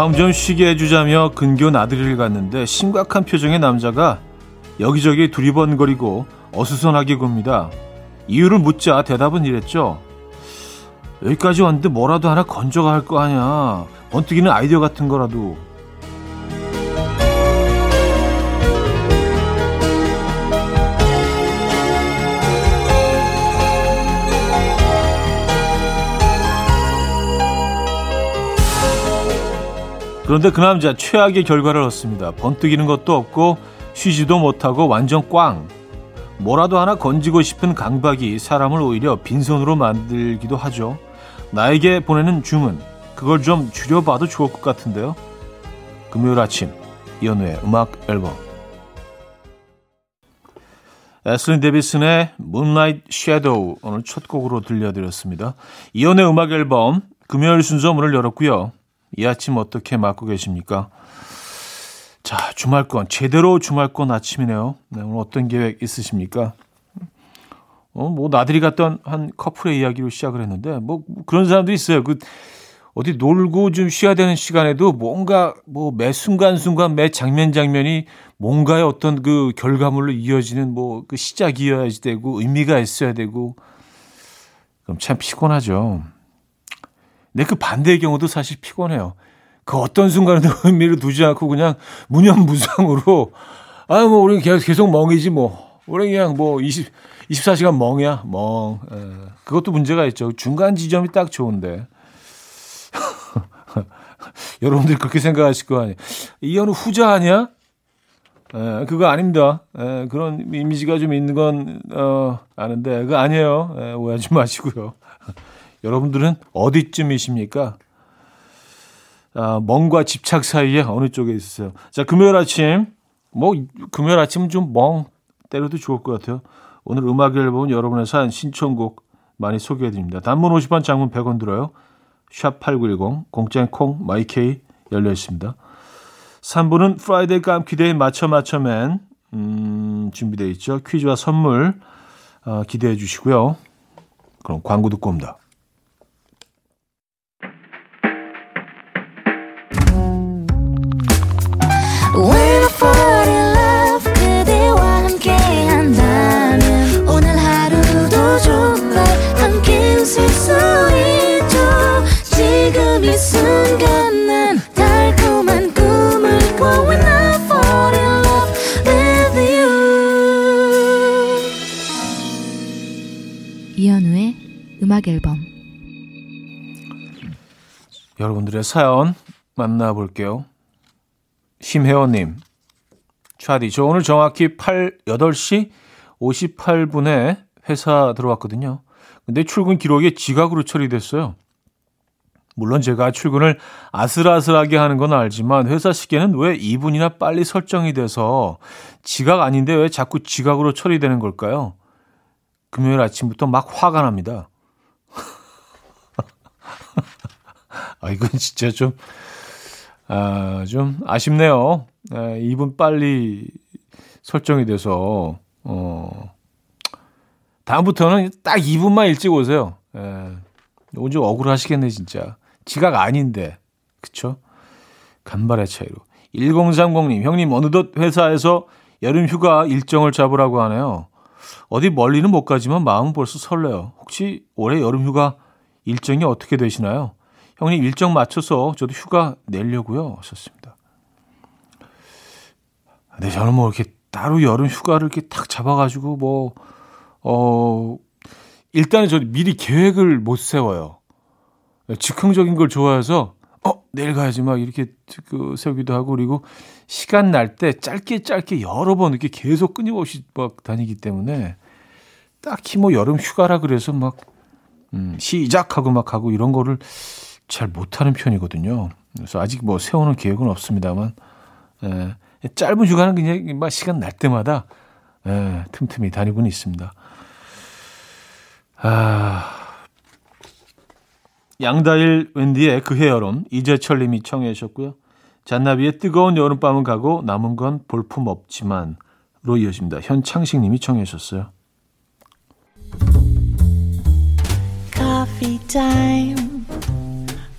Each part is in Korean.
마음 좀 쉬게 해주자며 근교 나들이를 갔는데 심각한 표정의 남자가 여기저기 두리번거리고 어수선하게 굽니다. 이유를 묻자 대답은 이랬죠. 여기까지 왔는데 뭐라도 하나 건져가 할거 아니야. 번뜩이는 아이디어 같은 거라도. 그런데 그 남자 최악의 결과를 얻습니다. 번뜩이는 것도 없고 쉬지도 못하고 완전 꽝. 뭐라도 하나 건지고 싶은 강박이 사람을 오히려 빈손으로 만들기도 하죠. 나에게 보내는 주문, 그걸 좀 줄여봐도 좋을 것 같은데요. 금요일 아침, 이현우의 음악 앨범. 에슬린 데비슨의 Moonlight Shadow 오늘 첫 곡으로 들려드렸습니다. 이현우의 음악 앨범 금요일 순서 문을 열었고요. 이 아침 어떻게 맞고 계십니까? 자, 주말권, 제대로 주말권 아침이네요. 네, 오늘 어떤 계획 있으십니까? 어, 뭐, 나들이 갔던 한 커플의 이야기로 시작을 했는데, 뭐, 그런 사람도 있어요. 그, 어디 놀고 좀 쉬어야 되는 시간에도 뭔가, 뭐, 매 순간순간, 매 장면 장면이 뭔가의 어떤 그 결과물로 이어지는 뭐, 그 시작이어야지 되고, 의미가 있어야 되고, 그럼 참 피곤하죠. 근데 그 반대의 경우도 사실 피곤해요. 그 어떤 순간에도 의미를 두지 않고 그냥 무념무상으로 아 뭐 우리 계속 계속 멍이지 뭐. 우리 그냥 뭐 20, 24시간 멍이야. 멍. 에, 그것도 문제가 있죠. 중간 지점이 딱 좋은데. 여러분들 그렇게 생각하실 거 아니에요. 이현우 후자 아니야? 에, 그거 아닙니다. 에, 그런 이미지가 좀 있는 건 어, 아는데 그거 아니에요. 에, 오해하지 마시고요 여러분들은 어디쯤이십니까? 아, 멍과 집착 사이에 어느 쪽에 있으세요? 자, 금요일 아침, 뭐, 금요일 아침은 좀멍 때려도 좋을 것 같아요. 오늘 음악 앨범은 여러분의 사연 신청곡 많이 소개해 드립니다. 단문 50원, 장문 100원 들어요. 샵 8910, 공짜인 콩, 마이K 열려 있습니다. 3부는 Friday 깜퀴데이 맞춰 맞춰맨, 음, 준비되어 있죠. 퀴즈와 선물, 어, 기대해 주시고요. 그럼 광고 듣고 옵니다. 여러분들의 사연 만나볼게요. 심혜원님, 차디, 저 오늘 정확히 8, 8시 58분에 회사 들어왔거든요. 근데 출근 기록에 지각으로 처리됐어요. 물론 제가 출근을 아슬아슬하게 하는 건 알지만 회사 시계는 왜 2분이나 빨리 설정이 돼서 지각 아닌데 왜 자꾸 지각으로 처리되는 걸까요? 금요일 아침부터 막 화가 납니다. 아, 이건 진짜 좀, 아, 좀 아쉽네요. 아, 2분 빨리 설정이 돼서, 어, 다음부터는 딱 2분만 일찍 오세요. 예. 오늘 좀 억울하시겠네, 진짜. 지각 아닌데. 그쵸? 간발의 차이로. 1030님, 형님, 어느덧 회사에서 여름 휴가 일정을 잡으라고 하네요. 어디 멀리는 못 가지만 마음은 벌써 설레요. 혹시 올해 여름 휴가 일정이 어떻게 되시나요? 형님 일정 맞춰서 저도 휴가 내려고요. 하셨습니다. 네, 저는 뭐 이렇게 따로 여름 휴가를 이렇게 탁 잡아가지고 뭐, 어, 일단은 저 미리 계획을 못 세워요. 즉흥적인 걸 좋아해서, 어, 내일 가야지 막 이렇게 그 세우기도 하고, 그리고 시간 날 때 짧게 짧게 여러 번 이렇게 계속 끊임없이 막 다니기 때문에 딱히 뭐 여름 휴가라 그래서 막, 음, 시작하고 막 하고 이런 거를 잘 못하는 편이거든요. 그래서 아직 뭐 세우는 계획은 없습니다만, 에, 예, 짧은 휴가는 그냥 막 시간 날 때마다 에, 예, 틈틈이 다니고는 있습니다. 아, 양다일 웬디의 그해 여름 이재철 님이 청해 주셨고요. 잔나비의 뜨거운 여름밤은 가고 남은 건 볼품 없지만로 이어집니다. 현창식 님이 청해 주셨어요. Coffee time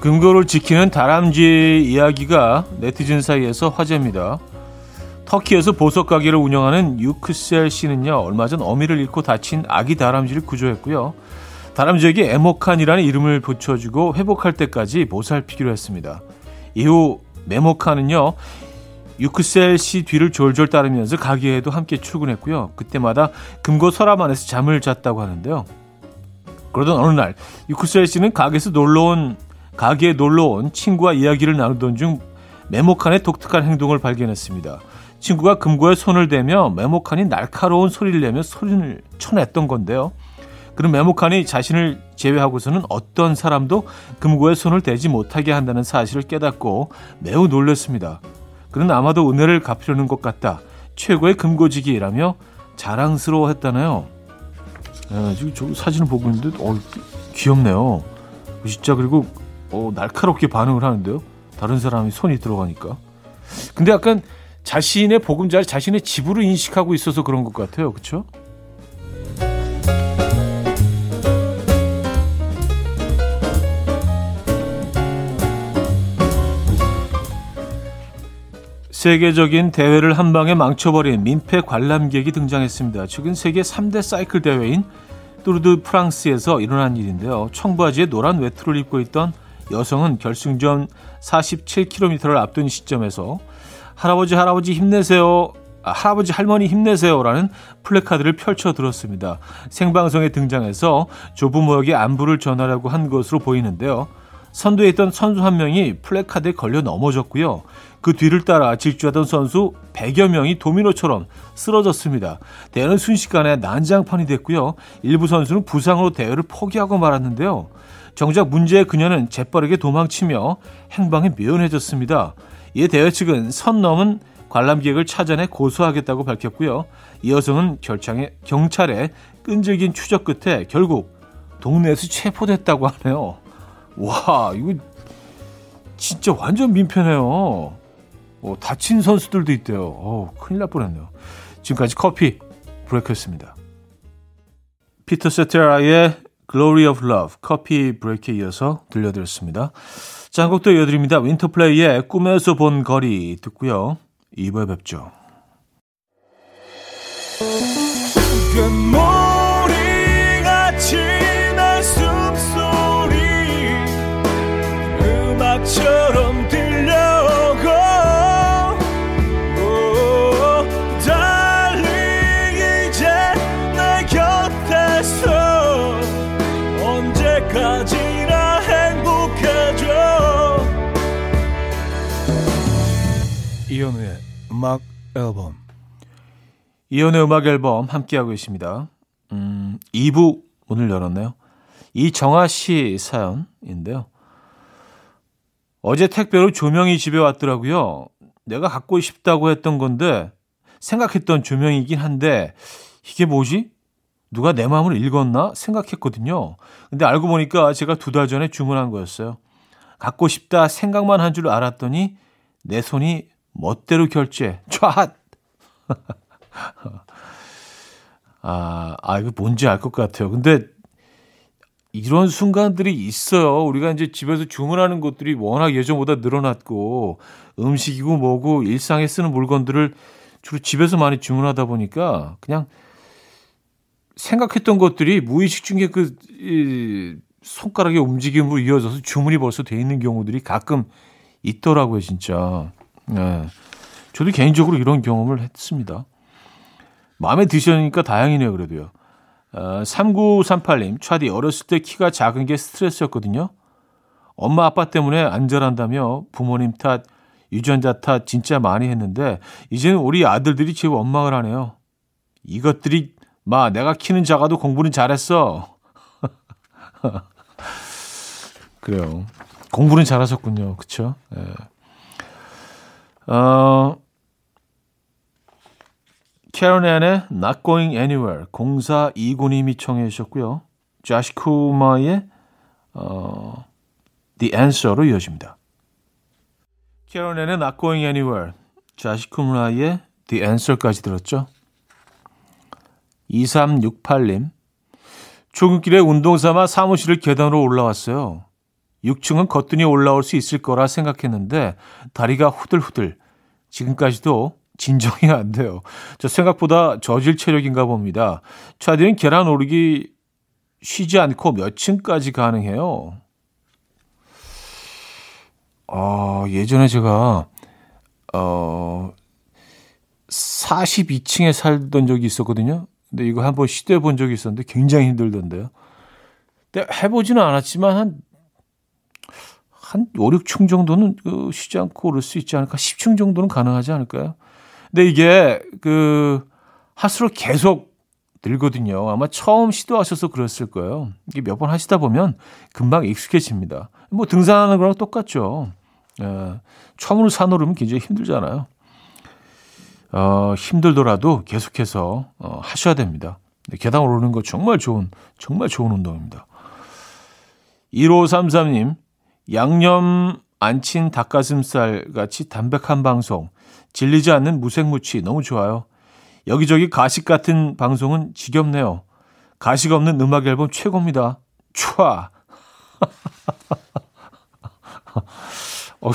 금고를 지키는 다람쥐 이야기가 네티즌 사이에서 화제입니다. 터키에서 보석 가게를 운영하는 유크셀 씨는요, 얼마 전 어미를 잃고 다친 아기 다람쥐를 구조했고요. 다람쥐에게 에모칸이라는 이름을 붙여주고 회복할 때까지 보살피기로 했습니다. 이후 메모칸은요, 유크셀 씨 뒤를 졸졸 따르면서 가게에도 함께 출근했고요. 그때마다 금고 서랍 안에서 잠을 잤다고 하는데요. 그러던 어느 날 유크셀 씨는 가게에서 놀러온 가게에 놀러 온 친구와 이야기를 나누던 중 메모칸의 독특한 행동을 발견했습니다. 친구가 금고에 손을 대며 메모칸이 날카로운 소리를 내며 소리를 쳐냈던 건데요. 그런 메모칸이 자신을 제외하고서는 어떤 사람도 금고에 손을 대지 못하게 한다는 사실을 깨닫고 매우 놀랐습니다. 그는 아마도 은혜를 갚으려는 것 같다. 최고의 금고지기라며 자랑스러워했다네요. 네, 지금 저 사진을 보고 있는데 어, 귀엽네요. 진짜 그리고 어, 날카롭게 반응을 하는데요. 다른 사람이 손이 들어가니까. 근데 약간 자신의 보금자리 자신의 집으로 인식하고 있어서 그런 것 같아요. 그렇죠? 세계적인 대회를 한 방에 망쳐버린 민폐 관람객이 등장했습니다. 최근 세계 3대 사이클 대회인 뚜르드 프랑스에서 일어난 일인데요. 청바지에 노란 외투를 입고 있던 여성은 결승전 47km를 앞둔 시점에서 할아버지 할아버지 힘내세요. 아, 할아버지 할머니 힘내세요라는 플래카드를 펼쳐 들었습니다. 생방송에 등장해서 조부모에게 안부를 전하려고 한 것으로 보이는데요. 선두에 있던 선수 한 명이 플래카드에 걸려 넘어졌고요. 그 뒤를 따라 질주하던 선수 100여 명이 도미노처럼 쓰러졌습니다. 대회는 순식간에 난장판이 됐고요. 일부 선수는 부상으로 대회를 포기하고 말았는데요. 정작 문제의 그녀는 재빠르게 도망치며 행방이 묘연해졌습니다. 이에 대회 측은 선 넘은 관람객을 찾아내 고소하겠다고 밝혔고요. 이 여성은 결창에 경찰에 끈질긴 추적 끝에 결국 동네에서 체포됐다고 하네요. 와, 이거 진짜 완전 민폐네요. 어, 다친 선수들도 있대요. 어, 큰일 날 뻔했네요. 지금까지 커피 브레이크였습니다. 피터 세테라의 Glory of Love 커피 브레이크에 이어서 들려드렸습니다. 자, 한 곡도 이어드립니다. 윈터플레이의 꿈에서 본 거리 듣고요. 2부에 뵙죠. 이현우의 음악 앨범 이현우의 음악 앨범 함께하고 계십니다. 음, 2부 오늘 열었네요. 이정아 씨 사연인데요. 어제 택배로 조명이 집에 왔더라고요. 내가 갖고 싶다고 했던 건데 생각했던 조명이긴 한데 이게 뭐지? 누가 내 마음을 읽었나 생각했거든요. 근데 알고 보니까 제가 두 달 전에 주문한 거였어요. 갖고 싶다 생각만 한 줄 알았더니 내 손이 멋대로 결제. 촤! 아, 아, 이거 뭔지 알 것 같아요. 근데 이런 순간들이 있어요. 우리가 이제 집에서 주문하는 것들이 워낙 예전보다 늘어났고 음식이고 뭐고 일상에 쓰는 물건들을 주로 집에서 많이 주문하다 보니까 그냥 생각했던 것들이 무의식 중에 그 이, 손가락의 움직임으로 이어져서 주문이 벌써 돼 있는 경우들이 가끔 있더라고요, 진짜. 네. 저도 개인적으로 이런 경험을 했습니다. 마음에 드시니까 다행이네요, 그래도요. 어, 3938님, 차디, 어렸을 때 키가 작은 게 스트레스였거든요. 엄마, 아빠 때문에 안절한다며 부모님 탓, 유전자 탓 진짜 많이 했는데, 이제는 우리 아들들이 제 원망을 하네요. 이것들이, 마, 내가 키는 작아도 공부는 잘했어. 그래요. 공부는 잘하셨군요. 그쵸? 예. 어, 캐런앤의 Not Going Anywhere 0429님이 청해 주셨고요. 자시 쿠마의 어, The Answer로 이어집니다. 캐런앤의 Not Going Anywhere 자시 쿠마의 The Answer까지 들었죠. 2368님 출근길에 운동 삼아 사무실을 계단으로 올라왔어요. 6층은 거뜬히 올라올 수 있을 거라 생각했는데 다리가 후들후들 지금까지도 진정이 안 돼요. 저 생각보다 저질 체력인가 봅니다. 차디는 계란 오르기 쉬지 않고 몇 층까지 가능해요? 어, 예전에 제가 어 42층에 살던 적이 있었거든요. 근데 이거 한번 시도해 본 적이 있었는데 굉장히 힘들던데요. 해보지는 않았지만 한, 한 5, 6층 정도는 그 쉬지 않고 오를 수 있지 않을까? 10층 정도는 가능하지 않을까요? 근데 이게 그 할수록 계속 늘거든요. 아마 처음 시도하셔서 그랬을 거예요. 이게 몇 번 하시다 보면 금방 익숙해집니다. 뭐 등산하는 거랑 똑같죠. 예, 처음으로 산 오르면 굉장히 힘들잖아요. 어, 힘들더라도 계속해서 어, 하셔야 됩니다. 계단 오르는 거 정말 좋은, 정말 좋은 운동입니다. 1533님, 양념 안 친 닭가슴살 같이 담백한 방송, 질리지 않는 무색무취 너무 좋아요. 여기저기 가식 같은 방송은 지겹네요. 가식 없는 음악 앨범 최고입니다. 촤. 어,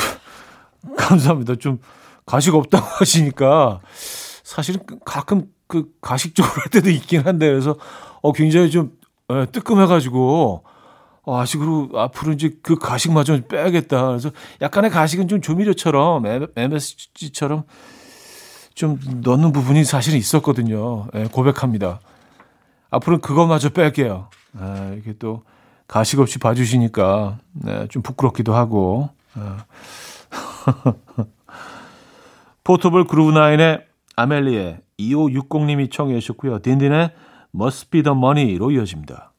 감사합니다. 좀 가식 없다고 하시니까 사실은 가끔 그 가식적으로 할 때도 있긴 한데 그래서 어 굉장히 좀 예, 뜨끔해가지고 어, 아식으로 앞으로 이제 그 가식마저 빼야겠다. 그래서 약간의 가식은 좀 조미료처럼 MSG처럼 좀 넣는 부분이 사실은 있었거든요. 예, 고백합니다. 앞으로는 그것마저 뺄게요. 예, 이게 또 가식 없이 봐주시니까 네, 좀 부끄럽기도 하고. 예. 포토블 그루브나인의 아멜리에 2560님이 청해 주셨고요. 딘딘의 Must Be The Money로 이어집니다.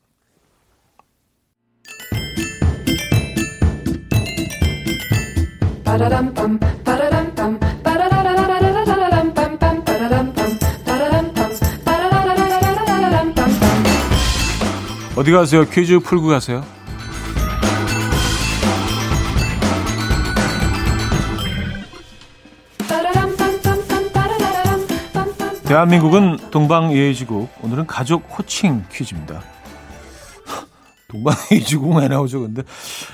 어디 가세요? 퀴즈 풀고 가세요. 대한민국은 동방예의지국. 오늘은 가족 호칭 퀴즈입니다. 동방예의지국 왜 나오죠, 근데?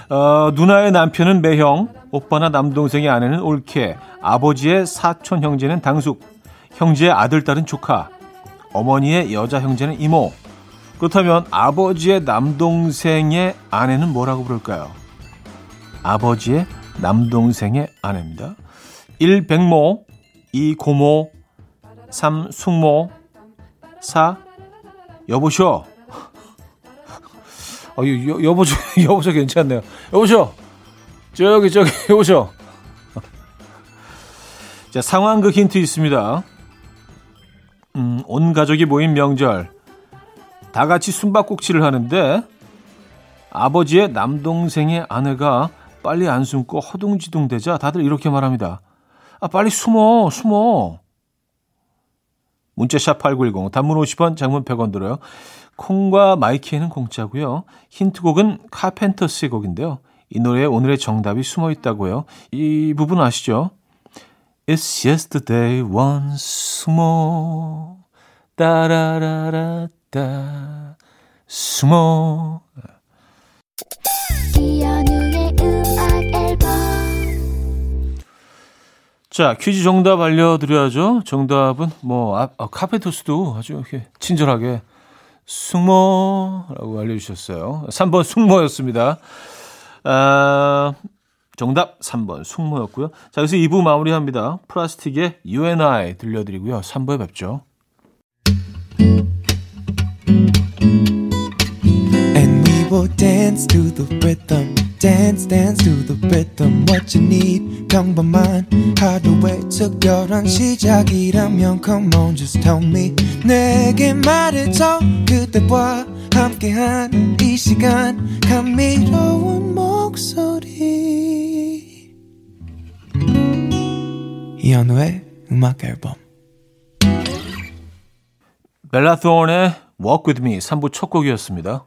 어, 누나의 남편은 매형, 오빠나 남동생의 아내는 올케, 아버지의 사촌 형제는 당숙, 형제의 아들, 딸은 조카, 어머니의 여자 형제는 이모. 그렇다면 아버지의 남동생의 아내는 뭐라고 부를까요? 아버지의 남동생의 아내입니다. 1. 백모 2. 고모 3. 숙모 4. 여보쇼 어, 여, 여보쇼 여보쇼 괜찮네요. 여보쇼 저기 저기 여보쇼 자 상황극 힌트 있습니다. 음, 온 가족이 모인 명절 다 같이 숨바꼭질을 하는데 아버지의 남동생의 아내가 빨리 안 숨고 허둥지둥 대자 다들 이렇게 말합니다. 아, 빨리 숨어, 숨어. 문자샵 8910, 단문 50원, 장문 100원 들어요. 콩과 마이키에는 공짜고요. 힌트곡은 카펜터스의 곡인데요. 이 노래에 오늘의 정답이 숨어 있다고요. 이 부분 아시죠? It's yesterday once more. 따라라라따. 숨어. 이연우 자, 퀴즈 정답 알려드려야죠. 정답은 뭐, 아, 아, 카페토스도 아주 이렇게 친절하게 숙모라고 알려주셨어요. 3번 숙모였습니다. 아, 정답 3번 숙모였고요. 자, 여기서 2부 마무리합니다. 플라스틱의 You and I 들려드리고요. 3부에 뵙죠. And we will dance to the rhythm. Dance, dance to the rhythm. What you need, 평범한 하루의 특별한 시작이라면 Come on, just tell me. 내게 말해줘. 그대와 함께한 이 시간. 감미로운 목소리. 이현우의 음악 앨범 토온의 Walk With Me 3부 첫 곡이었습니다.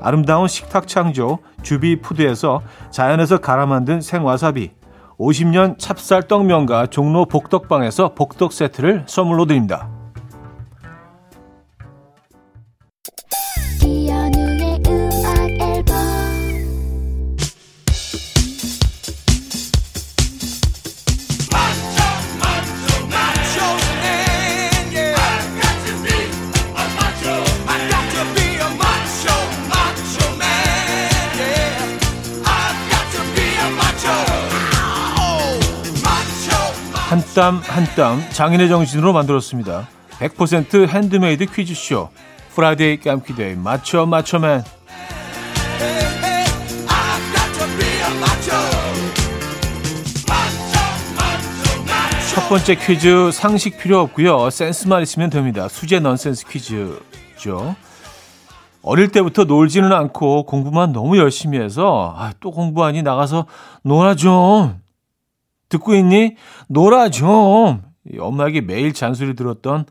아름다운 식탁 창조 주비푸드에서 자연에서 갈아 만든 생와사비 50년 찹쌀 떡면과 종로 복덕방에서 복덕 세트를 선물로 드립니다. 땀 한 땀 장인의 정신으로 만들었습니다. 100% 핸드메이드 퀴즈쇼 Friday 깜퀴데이 맞춰 맞춰맨 첫 번째 퀴즈 상식 필요 없고요. 센스만 있으면 됩니다. 수제 넌센스 퀴즈죠. 어릴 때부터 놀지는 않고 공부만 너무 열심히 해서 아, 또 공부하니 나가서 놀아 좀. 듣고 있니? 놀아 좀. 이 엄마에게 매일 잔소리 들었던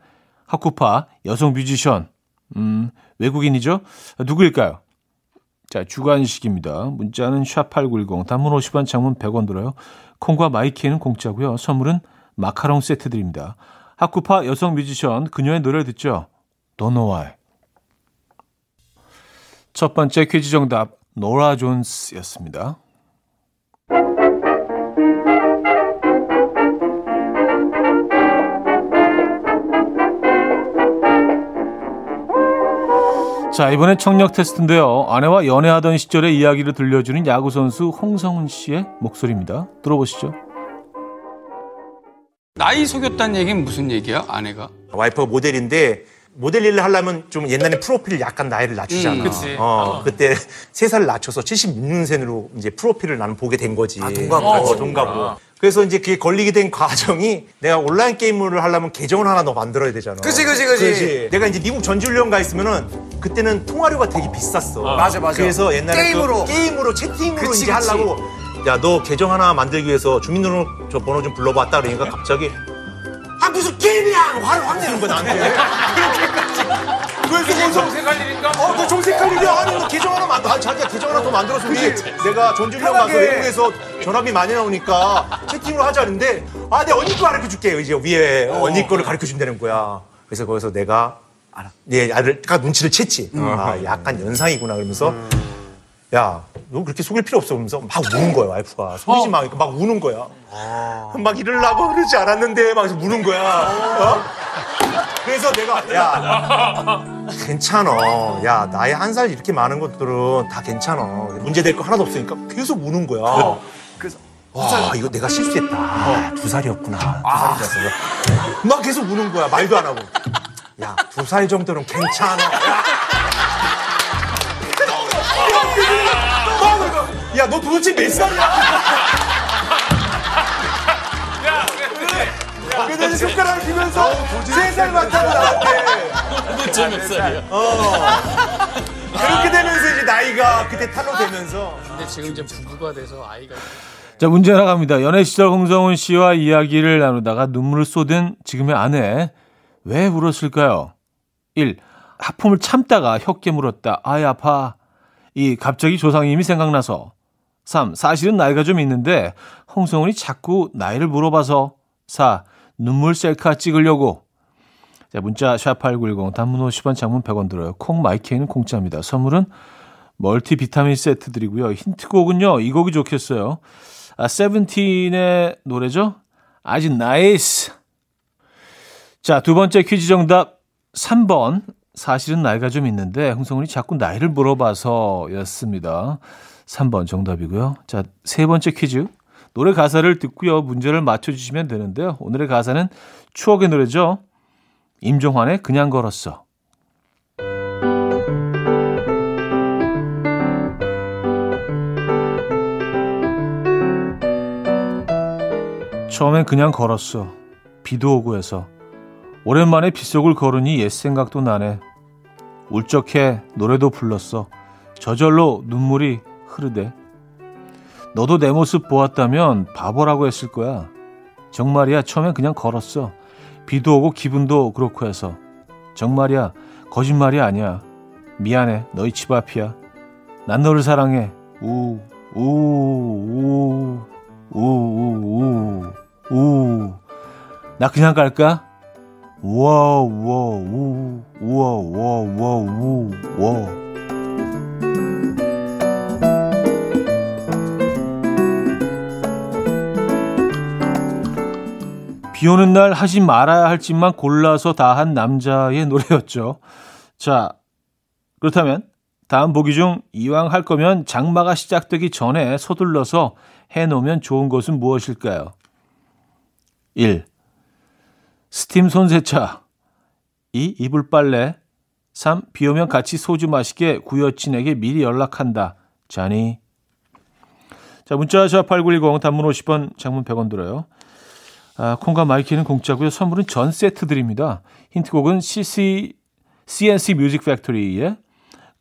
학구파 여성 뮤지션. 음, 외국인이죠? 누구일까요? 자, 주관식입니다. 문자는 샵8910, 단문 50원, 장문 100원 들어요. 콩과 my K는 공짜고요. 선물은 마카롱 세트 드립니다. 학구파 여성 뮤지션, 그녀의 노래를 듣죠? Don't know why. 첫 번째 퀴즈 정답, 노라 존스였습니다. 자, 이번엔 청력 테스트인데요. 아내와 연애하던 시절의 이야기를 들려주는 야구선수 홍성훈 씨의 목소리입니다. 들어보시죠. 나이 속였다는 얘기는 무슨 얘기야, 아내가? 와이프가 모델인데 모델 일을 하려면 좀 옛날에 프로필 약간 나이를 낮추잖아. 음, 그치. 어, 그때 세 살을 낮춰서 76년생으로 이제 프로필을 나는 보게 된 거지. 아, 동갑으로. 어, 동갑으로. 그래서 이제 그게 걸리게 된 과정이 내가 온라인 게임을 하려면 계정을 하나 더 만들어야 되잖아. 그치, 그치, 그치. 내가 이제 미국 전지훈련 가 있으면은 그때는 통화료가 되게 비쌌어. 맞아, 맞아. 그래서 옛날에 게임으로. 그 게임으로 채팅으로 그치, 이제. 하려고 야 너 계정 하나 만들기 위해서 주민등록 저 번호 좀 불러봤다 그러니까 갑자기 아 무슨 게임이야 화를 확 내는 거야 나한테 그래서 정색 할 일인가? 어, 그 정색 할 일이야. 아니, 너 계정 하나 만들어. 아, 자기가 계정 하나 더 우리 내가 전주령 가서 편하게. 외국에서 전화비 많이 나오니까 채팅으로 하자는데 아, 내 언니 거 가르쳐 줄게. 이제 위에 언니 거를 가르쳐 준다는 거야. 그래서 거기서 내가 알아. 얘 아들 가 눈치를 챘지. 아, 약간 연상이구나. 그러면서 야, 너 그렇게 속일 필요 없어. 그러면서 막 우는 거야, 와이프가. 속이지 마. 그러니까 막 우는 거야. 막 이러려고 그러지 않았는데 막 우는 거야. 어? 그래서 내가 야 괜찮아. 야 나이 한 살 이렇게 많은 것들은 다 괜찮아. 문제될 거 하나도 없으니까 계속 우는 거야. 그래서 와 이거 내가 실수했다. 두 살이었구나. 두 살이라서 막 계속 우는 거야. 말도 안 하고. 야 두 살 정도는 괜찮아. 야. 야, 너 도대체 몇 살이야? 그냥 손가락을 피면서 세살 많다고 나한테. 도대체 몇 살이야? 그렇게 되면서 이제 나이가 그때 탈로 되면서. 근데 지금 이제 부부가 돼서 아이가 자, 문제 하나 갑니다. 연애 시절 홍성훈 씨와 이야기를 나누다가 눈물을 쏟은 지금의 아내. 왜 울었을까요? 1. 하품을 참다가 혀깨 물었다. 아이, 아파. 2. 갑자기 조상님이 생각나서. 3. 사실은 나이가 좀 있는데 홍성훈이 자꾸 나이를 물어봐서. 4. 눈물 셀카 찍으려고. 자, 문자 샵8910 단문 50원 장문 100원 들어요. 콩 my K는 공짜입니다. 선물은 멀티 비타민 세트 드리고요. 힌트곡은요. 이 곡이 좋겠어요. 아, 세븐틴의 노래죠? 아주 NICE. 자, 두 번째 퀴즈 정답 3번. 사실은 나이가 좀 있는데 흥성훈이 자꾸 나이를 물어봐서였습니다. 3번 정답이고요. 자, 세 번째 퀴즈. 노래 가사를 듣고요. 문제를 맞춰주시면 되는데요. 오늘의 가사는 추억의 노래죠. 임종환의 그냥 걸었어. 처음엔 그냥 걸었어. 비도 오고 해서. 오랜만에 빗속을 걸으니 옛 생각도 나네. 울적해 노래도 불렀어. 저절로 눈물이 흐르대. 너도 내 모습 보았다면 바보라고 했을 거야. 정말이야 처음엔 그냥 걸었어. 비도 오고 기분도 그렇고 해서. 정말이야 거짓말이 아니야. 미안해 너희 집 앞이야. 난 너를 사랑해. 우, 우, 우, 우, 우, 우, 우. 나 그냥 갈까? 우와, 우와, 우, 우와, 우와, 우와, 우, 우와. 비 오는 날 하지 말아야 할 짓만 골라서 다 한 남자의 노래였죠. 자, 그렇다면 다음 보기 중 이왕 할 거면 장마가 시작되기 전에 서둘러서 해놓으면 좋은 것은 무엇일까요? 1. 스팀 손세차 2. 이불 빨래 3. 비 오면 같이 소주 마시게 구여친에게 미리 연락한다. 자니 자 문자 샵8910 단문 50원 장문 100원 들어요. 아, 콩과 my K는 공짜고요. 선물은 전 세트 드립니다. 힌트곡은 CC, CNC 뮤직 팩토리의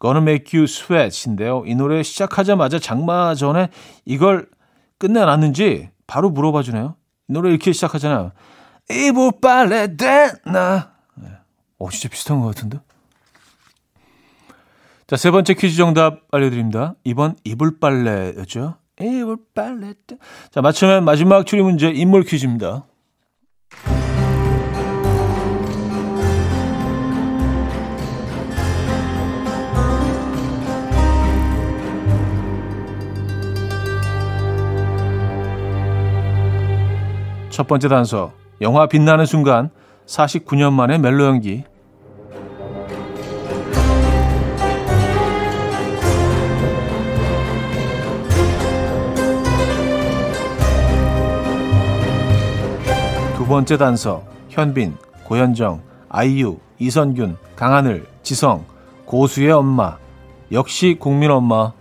Gonna Make You Sweat인데요. 이 노래 시작하자마자 장마 전에 이걸 끝내놨는지 바로 물어봐 주네요. 이 노래 이렇게 시작하잖아요. 이불 빨래 됐나? 네. 어, 진짜 비슷한 것 같은데? 자, 세 번째 퀴즈 정답 알려드립니다. 이번 이불 빨래였죠. 이불 빨래 때. 자, 맞추면 마지막 추리 문제 인물 퀴즈입니다. 첫 번째 단서. 영화 빛나는 순간 49년 만에 멜로 연기. 번째 단서. 현빈, 고현정, 아이유, 이선균, 강하늘, 지성, 고수의 엄마. 역시 국민 엄마.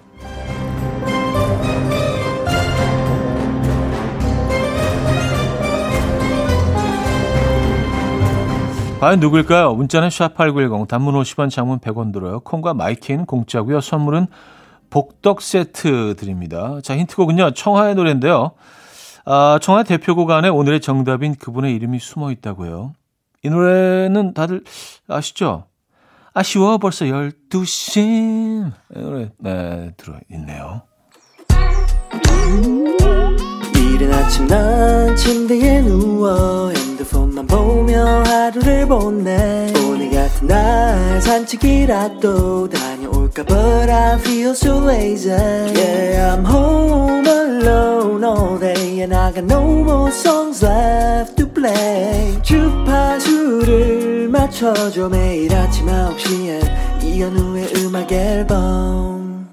과연 누굴까요? 문자는 샵8910 단문 50원 장문 100원 들어요. 콩과 마이케이는 공짜고요. 선물은 복덕 세트 드립니다. 자, 힌트곡은요. 청하의 노래인데요. 아, 청하 대표 곡 안에 오늘의 정답인 그분의 이름이 숨어 있다고요. 이 노래는 다들 아시죠? 아쉬워 벌써 12시. 이 노래 네, 들어 있네요. 이른 아침 난 침대에 누워 핸드폰만 보며 하루를 보내 오늘 같은 날 산책이라도 다 녀올까 But I feel so lazy Yeah I'm home alone all day And I got no more songs left to play 주파수를 맞춰줘 매일 아침 9시에 이현우의 음악 앨범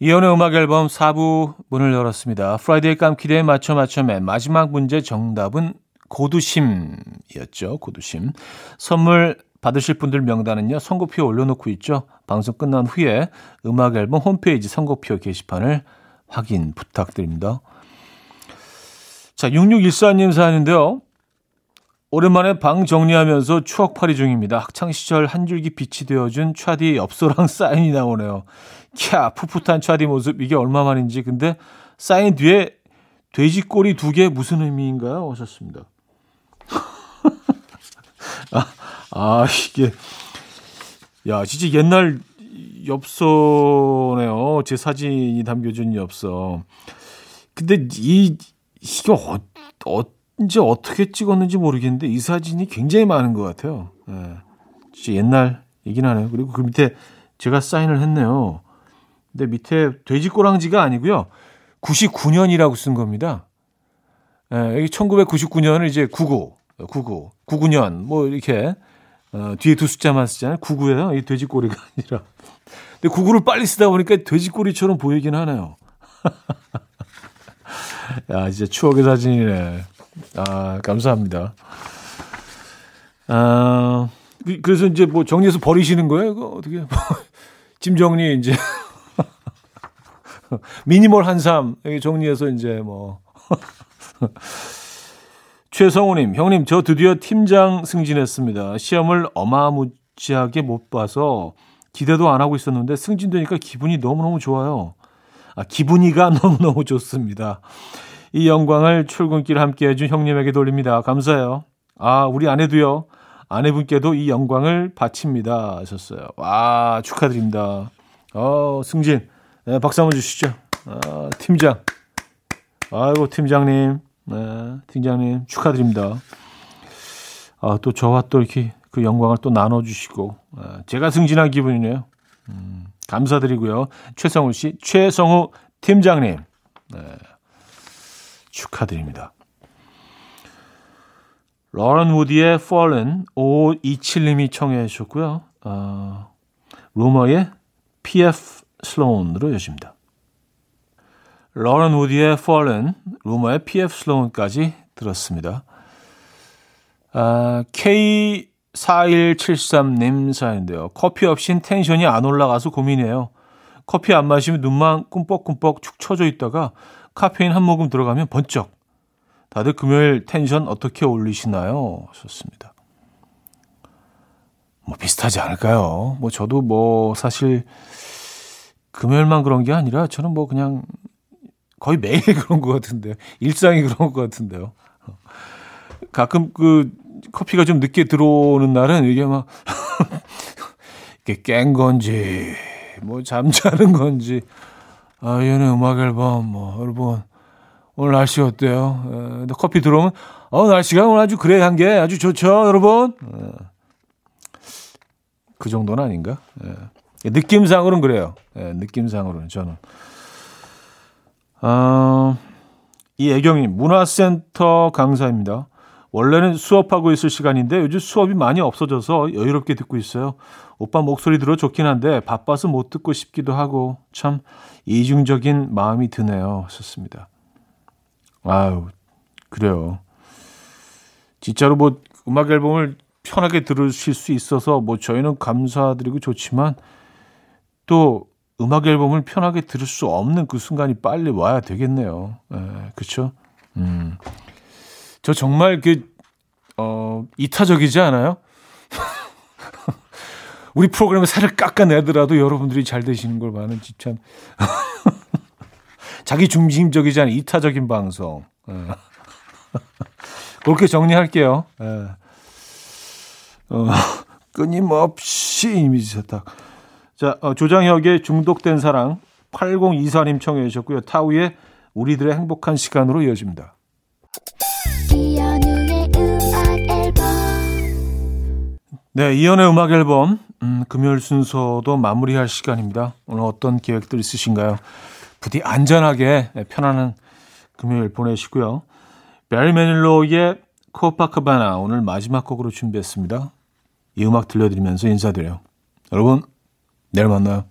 이현우의 음악 앨범 4부 문을 열었습니다. Friday 깜키대에 맞춰 맞춰맨 마지막 문제 정답은 고두심이었죠. 고두심. 선물 받으실 분들 명단은요, 선곡표 올려놓고 있죠. 방송 끝난 후에 음악 앨범 홈페이지 선곡표 게시판을 확인 부탁드립니다. 자, 6614님 사연인데요. 오랜만에 방 정리하면서 추억팔이 중입니다. 학창시절 한 줄기 빛이 되어준 차디 엽서랑 사인이 나오네요. 캬, 풋풋한 차디 모습, 이게 얼마만인지. 근데 사인 뒤에 돼지 꼬리 두 개 무슨 의미인가요? 하셨습니다. 아, 아, 이게. 야, 진짜 옛날 엽서네요. 제 사진이 담겨진 엽서. 근데 이, 이게 어, 언제 어떻게 찍었는지 모르겠는데 이 사진이 굉장히 많은 것 같아요. 예. 진짜 옛날 얘긴 하네요. 그리고 그 밑에 제가 사인을 했네요. 근데 밑에 돼지 꼬랑지가 아니고요. 99년이라고 쓴 겁니다. 예, 여기 1999년을 이제 99, 99, 99년 뭐 이렇게 어, 뒤에 두 숫자만 쓰잖아요. 99예요. 이 돼지꼬리가 아니라. 근데 99를 빨리 쓰다 보니까 돼지꼬리처럼 보이긴 하네요. 야, 진짜 추억의 사진이네. 아, 감사합니다. 아, 그- 그래서 이제 뭐 정리해서 버리시는 거예요? 이거 어떻게? 짐 정리 이제. 미니멀 한삼 정리해서 이제 뭐. 최성우님, 형님, 저 드디어 팀장 승진했습니다. 시험을 어마무지하게 못 봐서 기대도 안 하고 있었는데 승진되니까 기분이 너무너무 좋아요. 아, 기분이가 너무너무 좋습니다. 이 영광을 출근길 함께 해준 형님에게 돌립니다. 감사해요. 아, 우리 아내도요. 아내분께도 이 영광을 바칩니다. 하셨어요. 와, 축하드립니다. 어, 승진. 네, 박수 한번 주시죠. 아, 팀장. 아이고, 팀장님. 네, 팀장님 축하드립니다. 아, 또 저와 또 이렇게 그 영광을 또 나눠주시고, 아, 제가 승진한 기분이네요. 음, 감사드리고요. 최성우 씨, 최성우 팀장님. 네, 축하드립니다. 러런 우디의 Fallen 5527님이 청해 주셨고요. 어, 루머의 PF 슬로운으로 여십니다. 러런 우디의 Fallen, 루머의 PF 슬로운까지 들었습니다. 아, K4173님 사연인데요. 커피 없인 텐션이 안 올라가서 고민이에요. 커피 안 마시면 눈만 꿈뻑꿈뻑 축 처져 있다가 카페인 한 모금 들어가면 번쩍. 다들 금요일 텐션 어떻게 올리시나요? 하셨습니다. 뭐 비슷하지 않을까요? 뭐 저도 뭐 사실 금요일만 그런 게 아니라 저는 뭐 그냥 거의 매일 그런 것 같은데요. 일상이 그런 것 같은데요. 가끔 그 커피가 좀 늦게 들어오는 날은 이게 막 이게 깬 건지 뭐 잠자는 건지 아 얘는 음악 앨범 뭐 여러분 오늘 날씨 어때요? 에, 근데 커피 들어오면 어 날씨가 오늘 아주 그래 한 게 아주 좋죠 여러분. 에, 그 정도는 아닌가? 예. 느낌상으로는 그래요. 예, 느낌상으로는 저는. 아, 이 애경님 문화센터 강사입니다. 원래는 수업하고 있을 시간인데 요즘 수업이 많이 없어져서 여유롭게 듣고 있어요. 오빠 목소리 들어 좋긴 한데 바빠서 못 듣고 싶기도 하고 참 이중적인 마음이 드네요. 하셨습니다. 아유, 그래요. 진짜로 뭐 음악 앨범을 편하게 들으실 수 있어서 뭐 저희는 감사드리고 좋지만 또 음악 앨범을 편하게 들을 수 없는 그 순간이 빨리 와야 되겠네요. 예, 그렇죠? 음. 저 정말 그 어, 이타적이지 않아요? 우리 프로그램에 살을 깎아내더라도 여러분들이 잘 되시는 걸 봐는 참 자기 중심적이지 않은 이타적인 방송. 예. 그렇게 정리할게요. 예. 어, 끊임없이 이미지 세탁. 자, 어, 조장혁의 중독된 사랑 8024님 청해 주셨고요. 타우의 우리들의 행복한 시간으로 이어집니다. 네, 이연의 음악 앨범 음, 금요일 순서도 마무리할 시간입니다. 오늘 어떤 계획들 있으신가요? 부디 안전하게 네, 편안한 금요일 보내시고요. 베리 매닐로의 코파카바나 오늘 마지막 곡으로 준비했습니다. 이 음악 들려드리면서 인사드려요. 여러분, 내일 만나요.